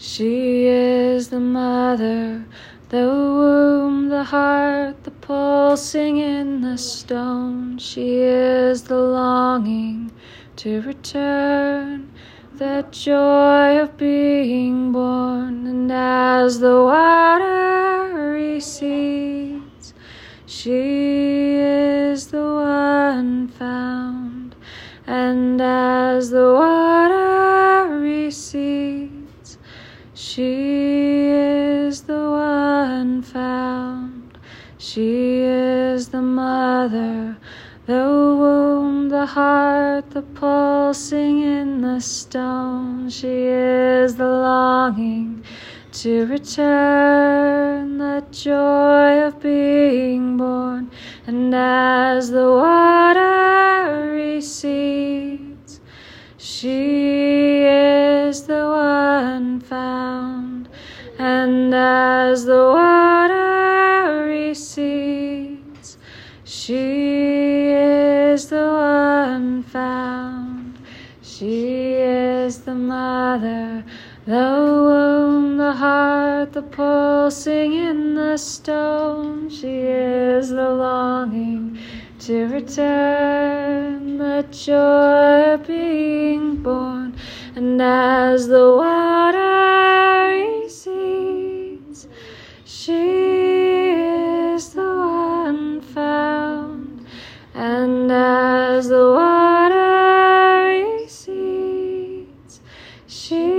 She is the mother, the womb, the heart, the pulsing in the stone. She is the longing to return, the joy of being born. And as the water recedes, she is the one found. And as the she is the one found. She is the mother, the womb, the heart, the pulsing in the stone. She is the longing to return, the joy of being born. And as the water recedes, she And as the water recedes, she is the one found. She is the mother, the womb, the heart, the pulsing in the stone. She is the longing to return, the joy of being born. And as the water she is the one found, and as the water recedes, she